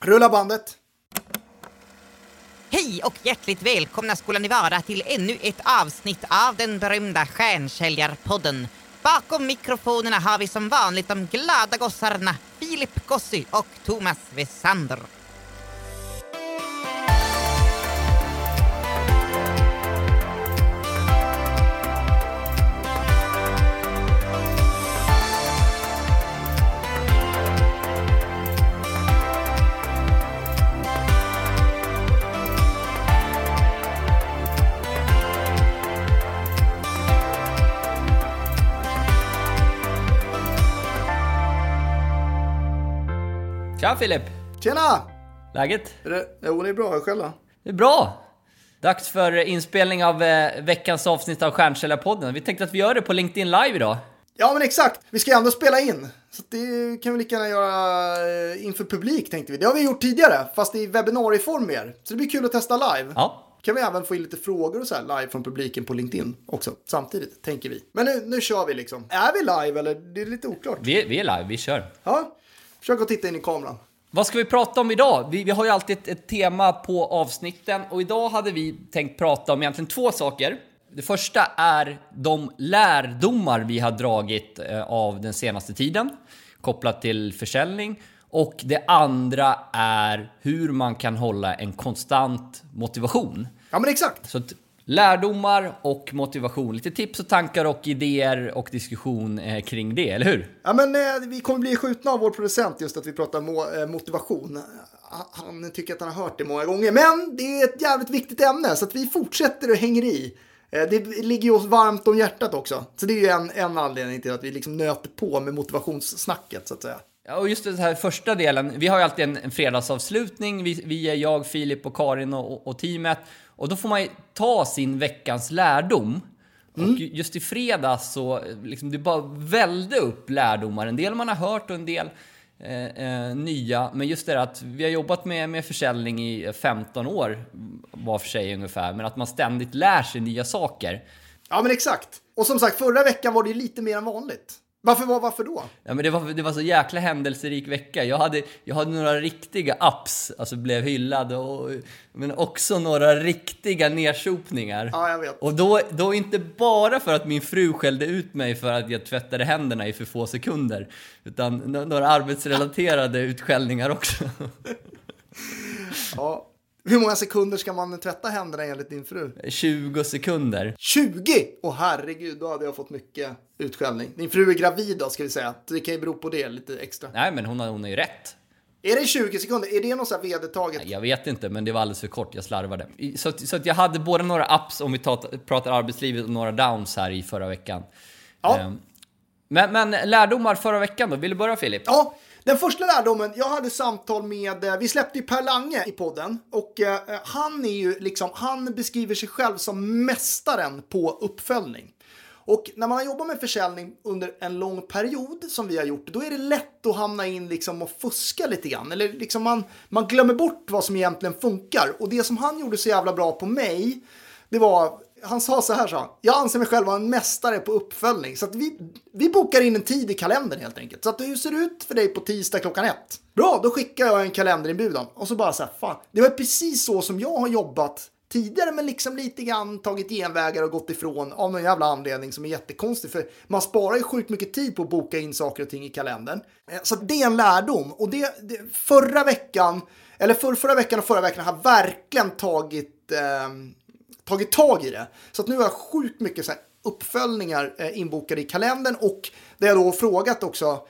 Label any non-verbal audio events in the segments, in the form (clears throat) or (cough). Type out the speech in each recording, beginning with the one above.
Rulla bandet! Hej och hjärtligt välkomna skola ni vara till ännu ett avsnitt av den berömda Stjärnsäljarpodden. Bakom mikrofonerna har vi som vanligt de glada gossarna Filip Gossy och Thomas Wessander. Tja Filip! Tjena! Läget? Jo, det är bra. Själv då? Det är bra! Dags för inspelning av eh, veckans avsnitt av Stjärnkällarpodden. Vi tänkte att vi gör det på LinkedIn live idag. Ja, men exakt. Vi ska ju ändå spela in. Så det kan vi lika gärna göra eh, inför publik, tänkte vi. Det har vi gjort tidigare, fast i webbinarieform mer. Så det blir kul att testa live. Ja. Kan vi även få in lite frågor och så här live från publiken på LinkedIn också, samtidigt, tänker vi. Men nu, nu kör vi liksom. Är vi live eller? Det är lite oklart. Vi, vi är live, vi kör. Ja, försök att titta in i kameran. Vad ska vi prata om idag? Vi, vi har ju alltid ett, ett tema på avsnitten och idag hade vi tänkt prata om egentligen två saker. Det första är de lärdomar vi har dragit eh, av den senaste tiden kopplat till försäljning och det andra är hur man kan hålla en konstant motivation. Ja, men exakt. Så lärdomar och motivation, lite tips och tankar och idéer och diskussion eh, kring det, eller hur? Ja, men eh, vi kommer bli skjutna av vår producent just att vi pratar eh, motivation. Han tycker att han har hört det många gånger, men det är ett jävligt viktigt ämne så att vi fortsätter och hänger i. Det ligger ju oss varmt om hjärtat också, så det är ju en, en anledning till att vi liksom nöter på med motivationssnacket så att säga. Ja, och just den här första delen, vi har ju alltid en, en fredagsavslutning, vi, vi är jag, Filip och Karin och, och, och teamet. Och då får man ju ta sin veckans lärdom. Och just i fredags så liksom det bara välde upp lärdomar. En del man har hört och en del eh, eh, nya. Men just det att vi har jobbat med, med försäljning i 15 år var för sig ungefär. Men att man ständigt lär sig nya saker. Ja, men exakt. Och som sagt, förra veckan var det ju lite mer än vanligt. Varför, var, varför då? Ja, men det, var, det var så jäkla händelserik vecka. Jag hade, jag hade några riktiga apps, alltså blev hyllad, och, men också några riktiga nedsopningar. Ja, jag vet. Och då, då inte bara för att min fru skällde ut mig för att jag tvättade händerna i för få sekunder, utan några arbetsrelaterade utskällningar också. Ja. Hur många sekunder ska man tvätta händerna enligt din fru? 20 sekunder. 20! Åh herregud, då hade jag fått mycket utskällning. Din fru är gravid då, ska vi säga. Så det kan ju bero på det lite extra. Nej, men hon har, hon har ju rätt. Är det 20 sekunder? Är det något så här vedertaget? Jag vet inte, men det var alldeles för kort. Jag slarvade. Så, att- så att jag hade både några ups, om vi tar, pratar arbetslivet, och några downs här i förra veckan. Ja. Ehm, Men, men lärdomar förra veckan då? Vill du börja Filip? Ja, den första lärdomen, jag hade samtal med, eh, vi släppte ju Per Lange i podden och eh, eh, han är ju liksom, han beskriver sig själv som mästaren på uppföljning. Och när man har jobbat med försäljning under en lång period som vi har gjort, då är det lätt att hamna in liksom och fuska lite grann. Eller liksom man, man glömmer bort vad som egentligen funkar. Och det som han gjorde så jävla bra på mig, det var han sa så här, sa han. Jag anser mig själv vara en mästare på uppföljning. Så att vi, vi bokar in en tid i kalendern helt enkelt. Så att hur ser det ut för dig på tisdag klockan ett? Bra, då skickar jag en kalenderinbjudan. Och så bara så här, fan. Det var precis så som jag har jobbat tidigare, men liksom lite grann tagit genvägar och gått ifrån av någon jävla anledning som är jättekonstig. För man sparar ju sjukt mycket tid på att boka in saker och ting i kalendern. Eh, så att det är en lärdom. Och det, det förra veckan, eller för, förra veckan och förra veckan har verkligen tagit eh, tagit tag i det. Så nu har jag sjukt mycket så uppföljningar eh, inbokade i kalendern och det jag då har frågat också,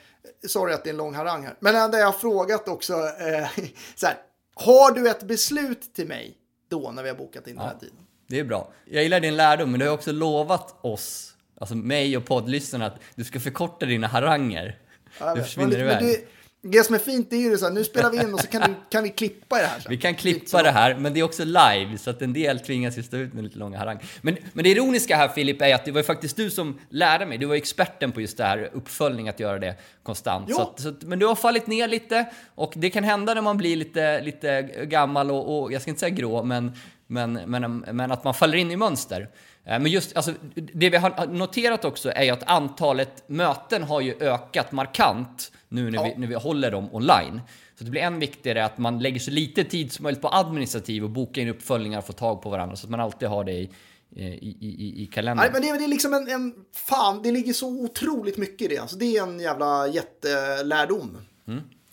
sorry att det är en lång harang här, men eh, det jag har frågat också, eh, (laughs) så här, har du ett beslut till mig då när vi har bokat in den här tiden? Det är bra. Jag gillar din lärdom, men du har också lovat oss, alltså mig och poddlyssnarna, att du ska förkorta dina haranger. Jag Du försvinner Men iväg. det, det som är fint är ju så här, nu spelar vi in och så kan, du, (laughs) kan vi klippa det här sen. Vi kan klippa så- det här, men det är också live, så att en del tvingas ju stå ut med lite långa harang. Men, men det ironiska här Filip är att det var ju faktiskt du som lärde mig. Du var experten på just det här uppföljning, att göra det konstant. Så att, så att, men du har fallit ner lite och det kan hända när man blir lite, lite gammal och, och jag ska inte säga grå, men, men, men, men att man faller in i mönster. Eh, Men just, alltså, det vi har noterat också är ju att antalet möten har ju ökat markant nu när, Ja. vi, när vi håller dem online. Så det blir än viktigare att man lägger så lite tid som möjligt på administrativ och boka in uppföljningar och få tag på varandra så att man alltid har det i, i, i, i kalendern. Nej, men det, det är liksom en, en... Fan, det ligger så otroligt mycket i det. Alltså, det är en jävla jättelärdom.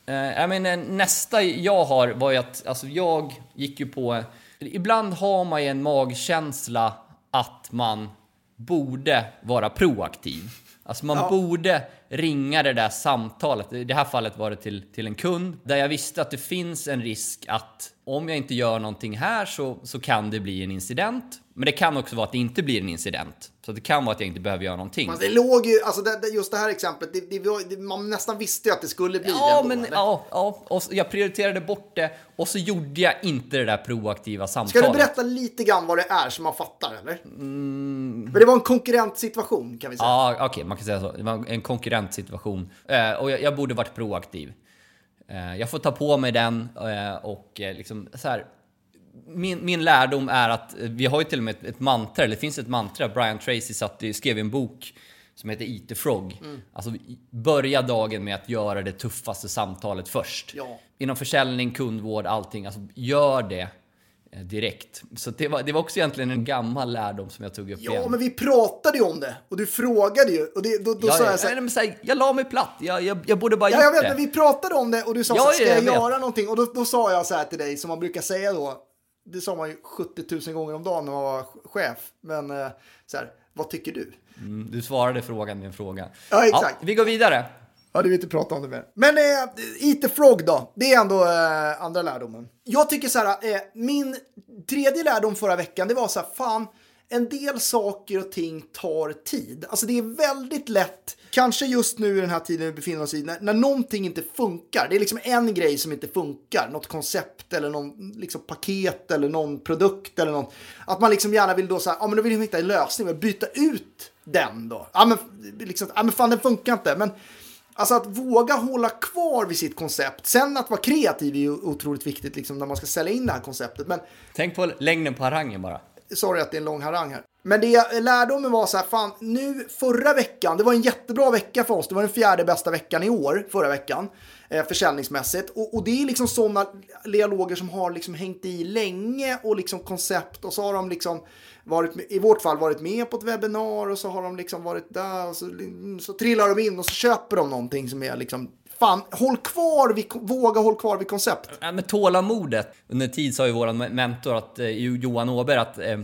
Eh, jag menar, nästa jag har var ju att alltså, jag gick ju på... Ibland har man ju en magkänsla att man borde vara proaktiv. Alltså man Ja. borde ringa det där samtalet. I det här fallet var det till, till en kund där jag visste att det finns en risk att om jag inte gör någonting här så, så kan det bli en incident. Men det kan också vara att det inte blir en incident. Så det kan vara att jag inte behöver göra någonting. Men det låg ju, alltså det, det, just det här exemplet, det, det, det, man nästan visste ju att det skulle bli det Ja, ändå, men eller? ja, ja, och jag prioriterade bort det och så gjorde jag inte det där proaktiva Ska samtalet. du berätta lite grann vad det är så man fattar, eller? Men det var en konkurrentsituation, kan vi säga. Ja, okej, man kan säga så. Det var en konkurrentsituation eh, och jag, jag borde varit proaktiv. Eh, jag får ta på mig den eh, och liksom så här. Min, min lärdom är att vi har ju till och med ett, ett mantra, eller det finns ett mantra. Brian Tracy satt, skrev en bok som heter the Frog. Alltså i- börja dagen med att göra det tuffaste samtalet först. Ja. Inom försäljning, kundvård, allting. Alltså gör det direkt. Så det var, det var också egentligen en gammal lärdom som jag tog upp Ja, igen. men vi pratade ju om det och du frågade ju och det, då, då Ja, sa ja, jag så här, nej, så här, jag la mig platt. Jag, jag, jag borde bara Ja, gjort jag vet, det. men vi pratade om det och du sa Ja, så här, ska ja, jag, jag vet. göra någonting? Och då, då sa jag så här till dig, som man brukar säga då, det sa man ju 70 000 gånger om dagen när man var chef, men eh, så här, vad tycker du? Mm, du svarade frågan med en fråga. Ja, exakt. vi går vidare. Ja, du vill inte prata om det mer. Men eh, Eat the Frog då, det är ändå eh, andra lärdomen. Jag tycker så här, eh, min tredje lärdom förra veckan, det var så här, fan, en del saker och ting tar tid. Alltså det är väldigt lätt, kanske just nu i den här tiden vi befinner oss i, när, när någonting inte funkar. Det är liksom en grej som inte funkar, något koncept eller någon liksom, paket eller någon produkt eller något. Att man liksom gärna vill då så här, ja men då vill jag hitta en lösning och byta ut den då. Ja men, liksom, ja men fan den funkar inte. Men Alltså att våga hålla kvar vid sitt koncept. Sen att vara kreativ är ju otroligt viktigt liksom, när man ska sälja in det här konceptet. Men Tänk på längden på harangen bara. sorry att det är en lång harang här. Men det lärdomen var så här, fan nu förra veckan, det var en jättebra vecka för oss. Det var den fjärde bästa veckan i år, förra veckan, eh, försäljningsmässigt. Och, och det är liksom sådana dialoger som har liksom hängt i länge och liksom koncept och så har de liksom varit, i vårt fall varit med på ett webbinar och så har de liksom varit där och så, så trillar de in och så köper de någonting som är liksom, fan, håll kvar vid, våga håll kvar vid koncept. Ja, med tålamodet. Under tid sa ju vår mentor, att, eh, Johan Åberg, att eh,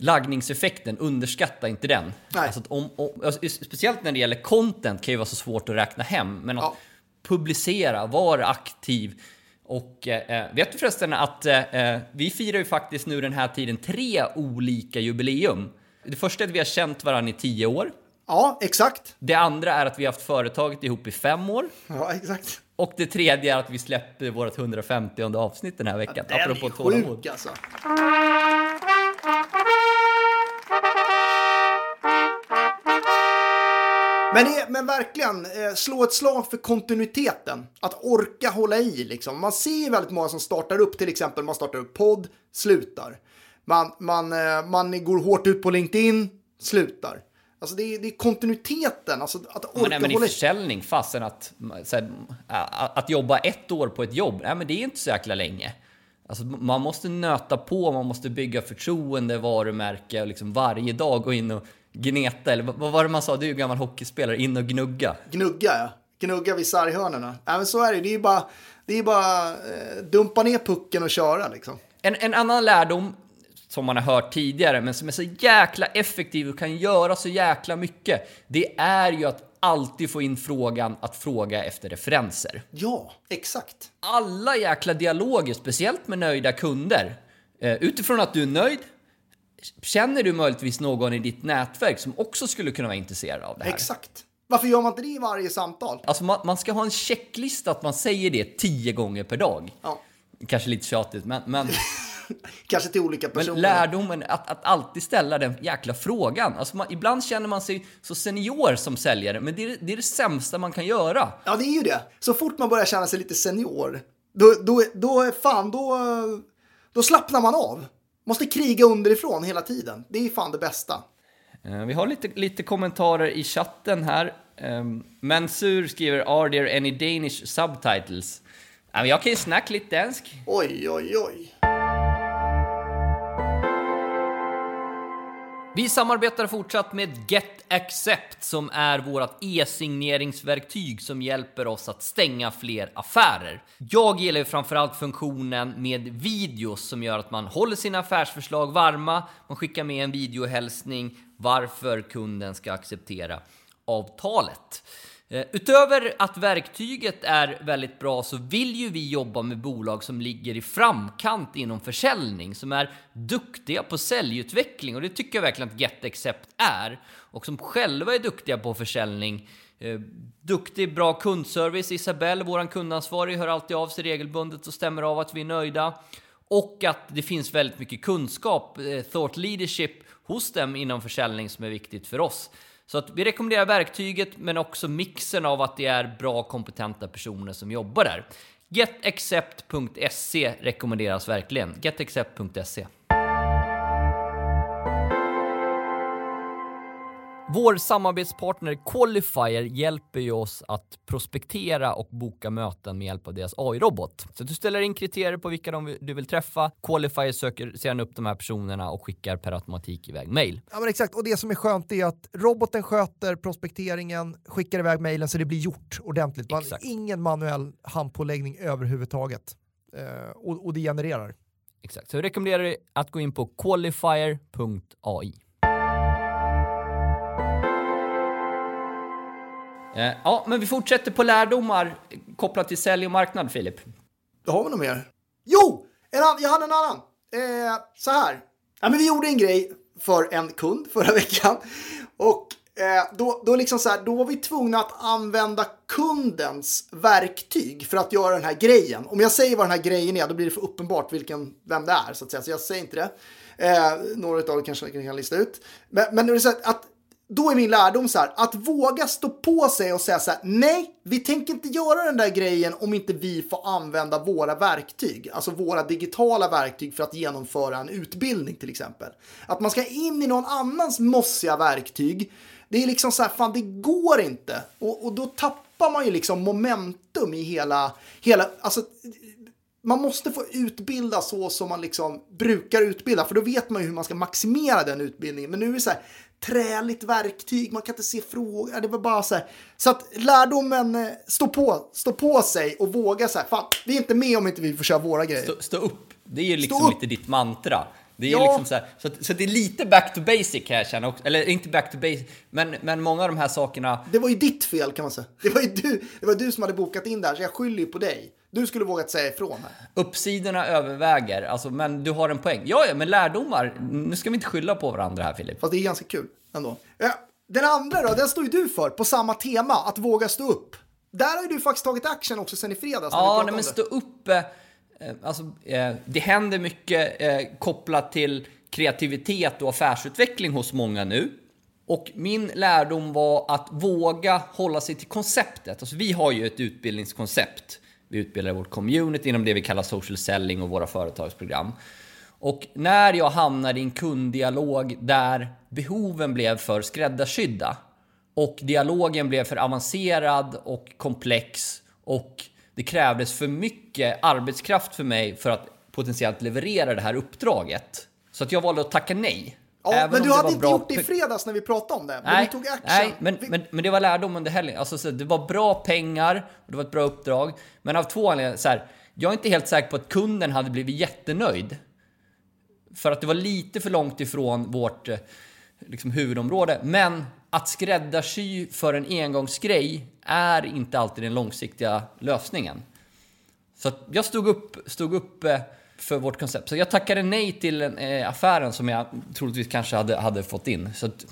laggningseffekten, underskatta inte den. Alltså om, om, alltså, speciellt när det gäller content kan ju vara så svårt att räkna hem. Men att Ja. publicera, vara aktiv. Och eh, vet du förresten att eh, vi firar ju faktiskt nu den här tiden tre olika jubileum. Det första är att vi har känt varandra i tio år. Ja, exakt. Det andra är att vi har haft företaget ihop i fem år. Ja, exakt. Och det tredje är att vi släppte vårt 150 avsnitt den här veckan. Den apropå är sjuk alltså. Men, det, men verkligen, eh, slå ett slag för kontinuiteten. Att orka hålla i liksom. Man ser ju väldigt många som startar upp, till exempel man startar upp podd, slutar. Man, man, eh, man går hårt ut på LinkedIn, slutar. Alltså det är, det är kontinuiteten, alltså att orka Men även i hålla i. försäljning, fasen att, här, att, jobba ett år på ett jobb, nej men det är inte så jäkla länge. Alltså, man måste nöta på, man måste bygga förtroende, varumärke liksom varje dag gå in och gneta. Eller vad var det man sa? Du är ju gammal hockeyspelare, in och gnugga. Gnugga, ja. Gnugga vid sarghörnorna. Ja, men så är det. Det är ju bara, det är bara eh, dumpa ner pucken och köra liksom. En, en annan lärdom som man har hört tidigare, men som är så jäkla effektiv och kan göra så jäkla mycket, det är ju att alltid få in frågan att fråga efter referenser. Ja, exakt. alla jäkla dialoger, speciellt med nöjda kunder. Eh, utifrån att du är nöjd, känner du möjligtvis någon i ditt nätverk som också skulle kunna vara intresserad av det här? Exakt. Varför gör man inte det i varje samtal? Alltså man, man ska ha en checklista att man säger det tio gånger per dag. Ja. Kanske lite tjatigt, men, men, (laughs) Kanske till olika men personer. lärdomen att, att alltid ställa den jäkla frågan. Alltså man, ibland känner man sig så senior som säljare, men det är, det är det sämsta man kan göra. Ja, det är ju det. Så fort man börjar känna sig lite senior, då, då, då fan, då, då slappnar man av. Måste kriga underifrån hela tiden. Det är fan det bästa. Eh, Vi har lite, lite kommentarer i chatten här. Um, Mansur skriver “Are there any Danish subtitles?” Men jag kan ju snacka lite dansk. Oj, oj, oj. Vi samarbetar fortsatt med Get Accept som är vårt e-signeringsverktyg som hjälper oss att stänga fler affärer. Jag gillar ju framförallt funktionen med videos som gör att man håller sina affärsförslag varma, man skickar med en videohälsning varför kunden ska acceptera avtalet. Eh, utöver att verktyget är väldigt bra så vill ju vi jobba med bolag som ligger i framkant inom försäljning, som är duktiga på säljutveckling och det tycker jag verkligen att GetAccept är och som själva är duktiga på försäljning. Eh, duktig, bra kundservice. Isabelle, vår kundansvarig, hör alltid av sig regelbundet och stämmer av att vi är nöjda. Och att det finns väldigt mycket kunskap, eh, thought leadership hos dem inom försäljning som är viktigt för oss. Så att vi rekommenderar verktyget men också mixen av att det är bra kompetenta personer som jobbar där. Getaccept.se rekommenderas verkligen. Getaccept.se. Vår samarbetspartner Qualifier hjälper ju oss att prospektera och boka möten med hjälp av deras AI-robot. Så du ställer in kriterier på vilka de du vill träffa. Qualifier söker sedan upp de här personerna och skickar per automatik iväg mail. Ja men exakt, och det som är skönt är att roboten sköter prospekteringen, skickar iväg mejlen så det blir gjort ordentligt. Man, Exakt. ingen manuell handpåläggning överhuvudtaget. Eh, och, och det genererar. Exakt, så jag rekommenderar dig att gå in på qualifier.ai. Eh, ja, men vi fortsätter på lärdomar kopplat till sälj och marknad, Filip. Har vi något mer? Jo! En annan, jag hade en annan. Eh, så här. Ja, men vi gjorde en grej för en kund förra (laughs) veckan. Och eh, då, då, liksom så här, då var vi tvungna att använda kundens verktyg för att göra den här grejen. Om jag säger vad den här grejen är, då blir det för uppenbart vilken, vem det är. Så, att säga. så jag säger inte det. Eh, några av er kanske kan lista ut. Men, men det är så här, att då är min lärdom så här, att våga stå på sig och säga så här, nej, vi tänker inte göra den där grejen om inte vi får använda våra verktyg, alltså våra digitala verktyg för att genomföra en utbildning till exempel. Att man ska in i någon annans mossiga verktyg, det är liksom så här, fan det går inte. Och, och då tappar man ju liksom momentum i hela, hela, alltså man måste få utbilda så som man liksom brukar utbilda, för då vet man ju hur man ska maximera den utbildningen. Men nu är det så här, träligt verktyg, man kan inte se frågor. Det var bara så här. Så att lärdomen, eh, stå på, stå på sig och våga så här, fan, vi är inte med om inte vi får köra våra grejer. Stå, stå upp, det är ju liksom lite ditt mantra. Det är Ja. liksom så, här, så, att, så att det är lite back to basic jag känna också. Eller inte back to basic, men, men många av de här sakerna Det var ju ditt fel kan man säga. Det var ju du, det var du som hade bokat in där, så jag skyller ju på dig. Du skulle vågat säga ifrån här. Uppsidorna överväger, alltså, men du har en poäng. Ja, ja, men lärdomar. Nu ska vi inte skylla på varandra här, Filip. Fast det är ganska kul ändå. Ja, den andra då, den står ju du för på samma tema, att våga stå upp. Där har ju du faktiskt tagit action också sen i fredags. Ja, nej, men det. stå upp. Eh, alltså, eh, det händer mycket eh, kopplat till kreativitet och affärsutveckling hos många nu. Och min lärdom var att våga hålla sig till konceptet. Alltså, vi har ju ett utbildningskoncept. Vi utbildar vårt community inom det vi kallar social selling och våra företagsprogram. Och när jag hamnade i en kunddialog där behoven blev för skräddarsydda och dialogen blev för avancerad och komplex och det krävdes för mycket arbetskraft för mig för att potentiellt leverera det här uppdraget. Så att jag valde att tacka nej. Ja, Även men du hade inte bra gjort det i fredags när vi pratade om det. Men Nej, du tog action. nej men, men, men det var lärdom under helgen. Alltså, så det var bra pengar och det var ett bra uppdrag. Men av två anledningar, så här, jag är inte helt säker på att kunden hade blivit jättenöjd. För att det var lite för långt ifrån vårt eh, liksom, huvudområde. Men att skräddarsy för en engångsgrej är inte alltid den långsiktiga lösningen. Så att jag stod upp, stod upp eh, för vårt koncept. Så jag tackade nej till eh, affären som jag troligtvis kanske hade, hade fått in. Så att,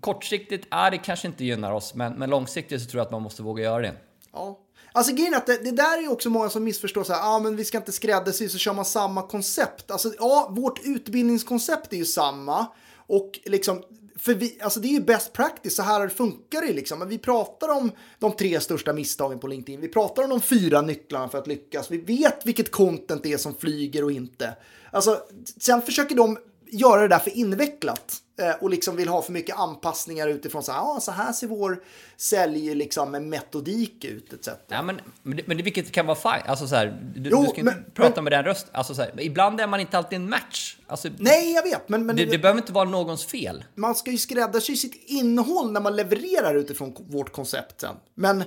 kortsiktigt är det kanske inte gynnar oss, men, men långsiktigt så tror jag att man måste våga göra det. Ja. Alltså grejen är att det, det där är ju också många som missförstår så här, ja ah, men vi ska inte skräddarsy så kör man samma koncept. Alltså ja, vårt utbildningskoncept är ju samma och liksom för vi, alltså det är ju best practice, så här funkar det liksom. Men vi pratar om de tre största misstagen på LinkedIn. Vi pratar om de fyra nycklarna för att lyckas. Vi vet vilket content det är som flyger och inte. Alltså, sen försöker de göra det där för invecklat eh, och liksom vill ha för mycket anpassningar utifrån så här, ah, så här ser vår sälj liksom med metodik ut etc. Ja, men, men, det, men det, vilket kan vara fine. Alltså, så här, du, Jo, du ska inte men- prata men- med den rösten. Alltså, så här, ibland är man inte alltid en match. Alltså, Nej, jag vet, men, men det, det behöver inte vara någons fel. man ska ju skräddarsy sitt innehåll när man levererar utifrån vårt koncept sen. Men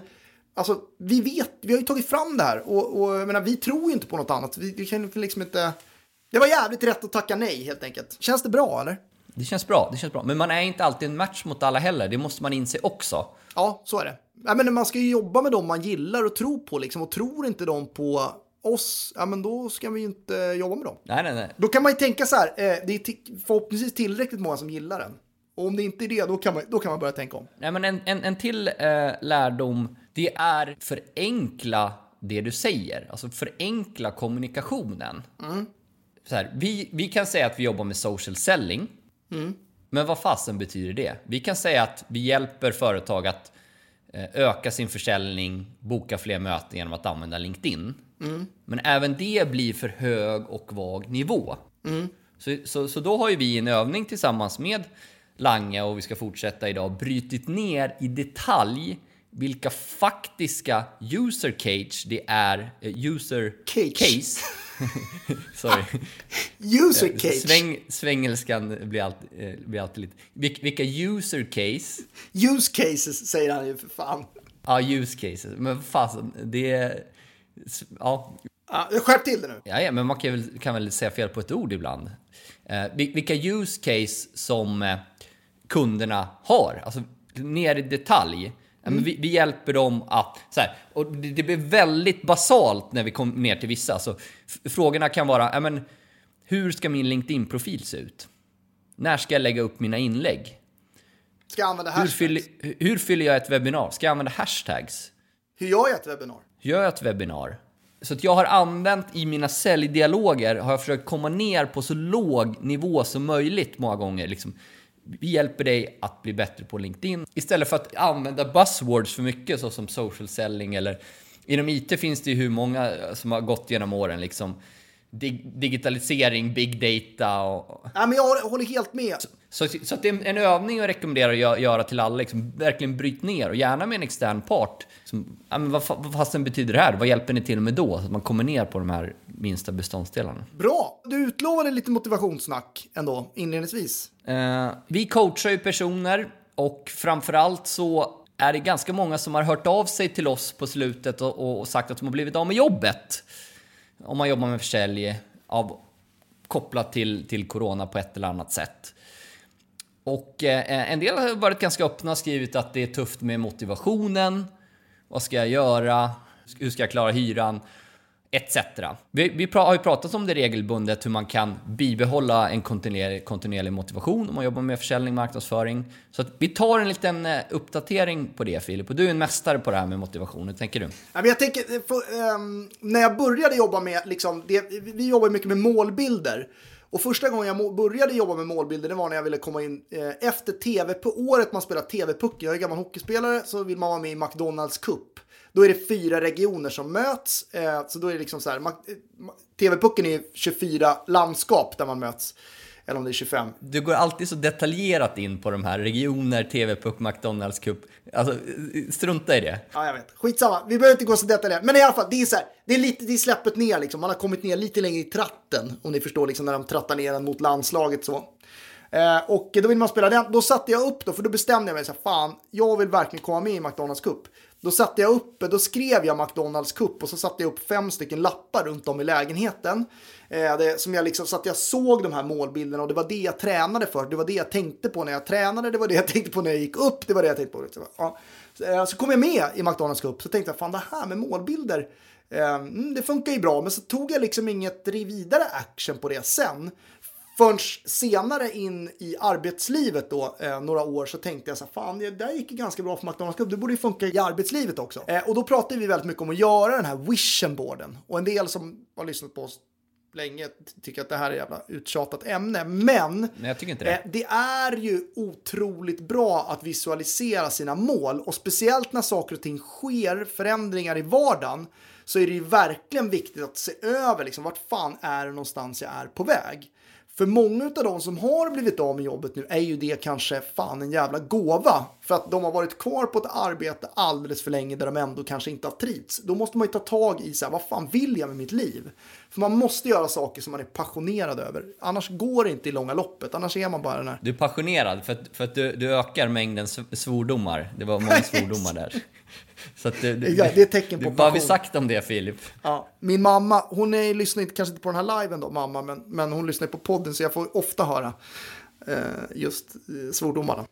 alltså, vi vet, vi har ju tagit fram det här och, och jag menar, vi tror ju inte på något annat. Vi, vi kan liksom inte... Det var jävligt rätt att tacka nej helt enkelt. Känns det bra eller? Det känns bra, det känns bra. Men man är inte alltid en match mot alla heller. Det måste man inse också. Ja, så är det. Ja, men man ska ju jobba med dem man gillar och tror på liksom. Och tror inte de på oss, ja men då ska vi ju inte jobba med dem. Nej, nej, nej. Då kan man ju tänka så här, eh, det är förhoppningsvis tillräckligt många som gillar den. Och om det inte är det, då kan man, då kan man börja tänka om. Nej, men en, en, en till eh, lärdom, det är förenkla det du säger. Alltså förenkla kommunikationen. Så här, vi, vi kan säga att vi jobbar med social selling. Men vad fasen betyder det? Vi kan säga att vi hjälper företag att eh, öka sin försäljning, boka fler möten genom att använda LinkedIn. Men även det blir för hög och vag nivå. Så, så, så då har ju vi en övning tillsammans med Lange och vi ska fortsätta idag brutit ner i detalj vilka faktiska user cage det är, eh, user Cage. case. (laughs) Sorry. (laughs) User cage. Sväng, svängelskan blir alltid, eh, blir alltid lite... Vil- Vilka user case? Use cases säger han ju för fan. Ja, use cases. Men fasen, det är... Ja, Ja, skärp till det nu. ja, ja, men man kan väl, kan väl säga fel på ett ord ibland. Eh, vil- vilka use case som eh, kunderna har, alltså ner i detalj. Men vi, vi hjälper dem att, så här, och det, det blir väldigt basalt när vi kommer ner till vissa. Så f- frågorna kan vara, men, hur ska min LinkedIn-profil se ut? När ska jag lägga upp mina inlägg? Ska jag använda Hur hashtags? fyller, hur fyller jag ett webbinar? Ska jag använda hashtags? Hur gör jag ett webbinar? Gör jag ett webbinar? Så att jag har använt i mina säljdialoger, har jag försökt komma ner på så låg nivå som möjligt många gånger. Liksom, vi hjälper dig att bli bättre på LinkedIn. Istället för att använda buzzwords för mycket, så som social selling eller inom IT finns det ju hur många som har gått genom åren. Liksom, dig- digitalisering, big data och, Ja, men jag håller helt med. så, så att det är en- övning jag rekommenderar att gö- göra till alla. Liksom, verkligen bryt ner och gärna med en extern part. Som, ja, men vad, vad fasen betyder det här? Vad hjälper ni till med då? Så att man kommer ner på de här minsta beståndsdelarna. Bra. Du utlovade lite motivationssnack ändå inledningsvis. Eh, vi coachar ju personer och framförallt så är det ganska många som har hört av sig till oss på slutet och, och, sagt att de har blivit av med jobbet. Om man jobbar med försäljning av, kopplat till, till corona på ett eller annat sätt. Och eh, en del har varit ganska öppna och skrivit att det är tufft med motivationen. Vad ska jag göra? Hur ska jag klara hyran? Etc. Vi, vi pra- har ju pratat om det regelbundet, hur man kan bibehålla en kontinuerlig, kontinuerlig motivation om man jobbar med försäljning och marknadsföring. Så att vi tar en liten eh, uppdatering på det Filip, och du är en mästare på det här med motivation, hur tänker du? Jag tänker, eh, för, ehm, när jag började jobba med, liksom, det, vi jobbar mycket med målbilder. Och första gången jag började jobba med målbilder, det var när jag ville komma in eh, efter tv, på året man spelar TV-pucken. Jag är gammal hockeyspelare, så vill man vara med i McDonalds Cup. Då är det fyra regioner som möts. Eh, så då är det liksom så här, eh, TV-pucken är 24 landskap där man möts. Eller om det är 25. Du går alltid så detaljerat in på de här regioner, TV-puck, McDonalds Cup. Alltså, strunta i det. Ja, jag vet. Skitsamma. Vi behöver inte gå så detaljerat. Men i alla fall, det är så här. Det är lite, det är släppet ner liksom. Man har kommit ner lite längre i tratten. Om ni förstår, liksom när de trattar ner den mot landslaget så. Eh, och då vill man spela den. Då satte jag upp då, för då bestämde jag mig så här, fan, jag vill verkligen komma med i McDonalds Cup. Då satte jag upp, då skrev jag McDonalds Cup och så satte jag upp fem stycken lappar runt om i lägenheten. Eh, det, som jag liksom, så att jag såg de här målbilderna och det var det jag tränade för. Det var det jag tänkte på när jag tränade, det var det jag (laughs) tänkte på när jag gick upp, det var det jag tänkte på. Liksom. Ja. Så, eh, så kom jag med i McDonalds Cup, så tänkte jag fan det här med målbilder, eh, mm, det funkar ju bra. Men så tog jag liksom inget vidare action på det sen. Förrän senare in i arbetslivet då, eh, några år, så tänkte jag så här, fan det där gick ju ganska bra för McDonalds Cup, det borde ju funka i arbetslivet också. Eh, och då pratade vi väldigt mycket om att göra den här vision boarden. Och en del som har lyssnat på oss länge tycker att det här är ett jävla uttjatat ämne, men Men jag tycker inte det. Eh, Det är ju otroligt bra att visualisera sina mål och speciellt när saker och ting sker, förändringar i vardagen, så är det ju verkligen viktigt att se över liksom, vart fan är det någonstans jag är på väg. För många av de som har blivit av med jobbet nu är ju det kanske fan en jävla gåva. För att de har varit kvar på ett arbete alldeles för länge där de ändå kanske inte har trivts. Då måste man ju ta tag i så här, vad fan vill jag med mitt liv? För man måste göra saker som man är passionerad över. Annars går det inte i långa loppet. Annars är man bara den här. Du är passionerad för att, för att du, du ökar mängden sv- svordomar. Det var många (laughs) svordomar där. Så du, du, Ja, det är ett tecken på du, Vad har vi passion. sagt om det Filip? Ja, min mamma, hon är, lyssnar inte, kanske inte på den här liven då, mamma, men, men hon lyssnar på podden så jag får ofta höra eh, just eh, svordomarna.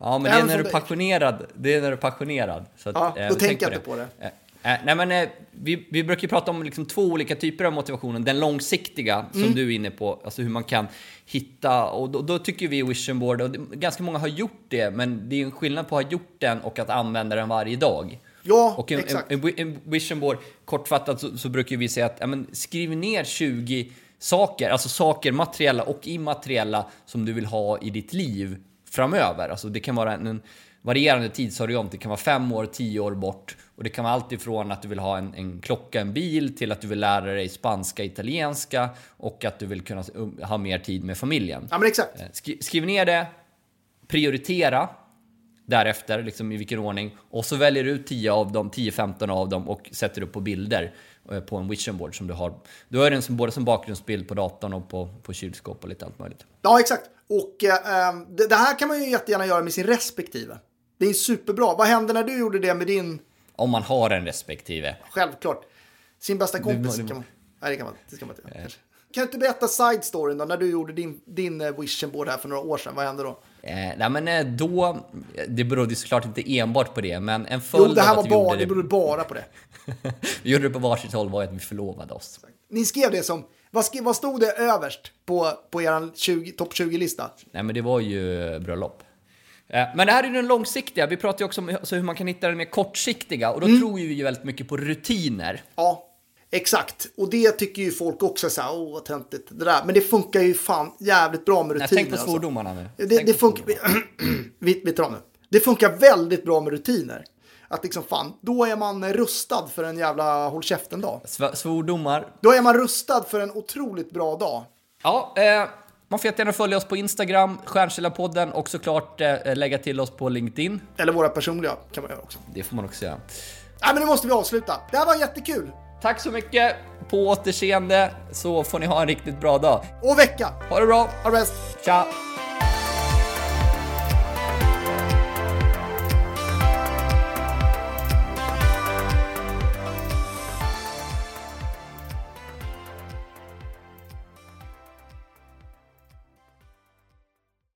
Ja, men det är när du är passionerad. Det är när du är passionerad. Så att, Ja, eh, då tänk tänker jag inte på det. Eh, eh, nej, men eh, vi, vi brukar prata om liksom två olika typer av motivation. Den långsiktiga, som Mm. du är inne på, alltså hur man kan hitta, och då, då tycker vi vision board, och det, ganska många har gjort det, men det är en skillnad på att ha gjort den och att använda den varje dag. Ja, Och en, exakt. en, en vision board, kortfattat så, så brukar vi säga att ja, men, skriv ner 20 saker, alltså saker materiella och immateriella som du vill ha i ditt liv framöver. Alltså det kan vara en, en varierande tidshorisont, det kan vara fem år, tio år bort och det kan vara allt ifrån att du vill ha en, en klocka, en bil till att du vill lära dig spanska, italienska och att du vill kunna um, ha mer tid med familjen. Ja, men exakt. Eh, Skri, skriv ner det, prioritera därefter, liksom i vilken ordning. Och så väljer du ut 10 av dem, 10-15 av dem och sätter upp på bilder eh, på en vision board som du har. Du har den som, både som bakgrundsbild på datorn och på, på kylskåp och lite allt möjligt. Ja, exakt. Och eh, eh, det, det här kan man ju jättegärna göra med sin respektive. Det är superbra. Vad hände när du gjorde det med din, Om man har en respektive. självklart, sin bästa kompis? det- kan man, nej, det kan man, det ska man inte. kanske. Kan du inte berätta side storyn då, när du gjorde din, din eh, vision board här för några år sedan? Vad hände då? Eh, nej men eh, då, det berodde såklart inte enbart på det, men en följd Jo, det här var bara, det berodde bara på det. (laughs) vi gjorde det på varsitt håll var att vi förlovade oss. Ni skrev det som, vad, skrev, vad stod det överst på, på er 20, topp 20-lista? Nej, men det var ju bröllop. Eh, Men det här är ju den långsiktiga. Vi pratar ju också om alltså, hur man kan hitta den mer kortsiktiga och då Mm. tror ju vi ju väldigt mycket på rutiner. Ja, exakt. Och det tycker ju folk också så här, åh vad töntigt det där. Men det funkar ju fan jävligt bra med Nej, rutiner. tänk på alltså. svordomarna nu. Det, det funkar, (clears throat) vi, vi tar nu. Det funkar väldigt bra med rutiner. Att liksom fan, då är man rustad för en jävla håll käften-dag. Sv- Svordomar. Då är man rustad för en otroligt bra dag. Ja, eh, man får jättegärna följa oss på Instagram, Stjärnkällarpodden och såklart eh, lägga till oss på LinkedIn. Eller våra personliga kan man göra också. Det får man också göra. Nej men nu måste vi avsluta. Det här var jättekul. Tack så mycket! På återseende så får ni ha en riktigt bra dag. Och vecka. Ha det bra! Ha det bäst. Tja!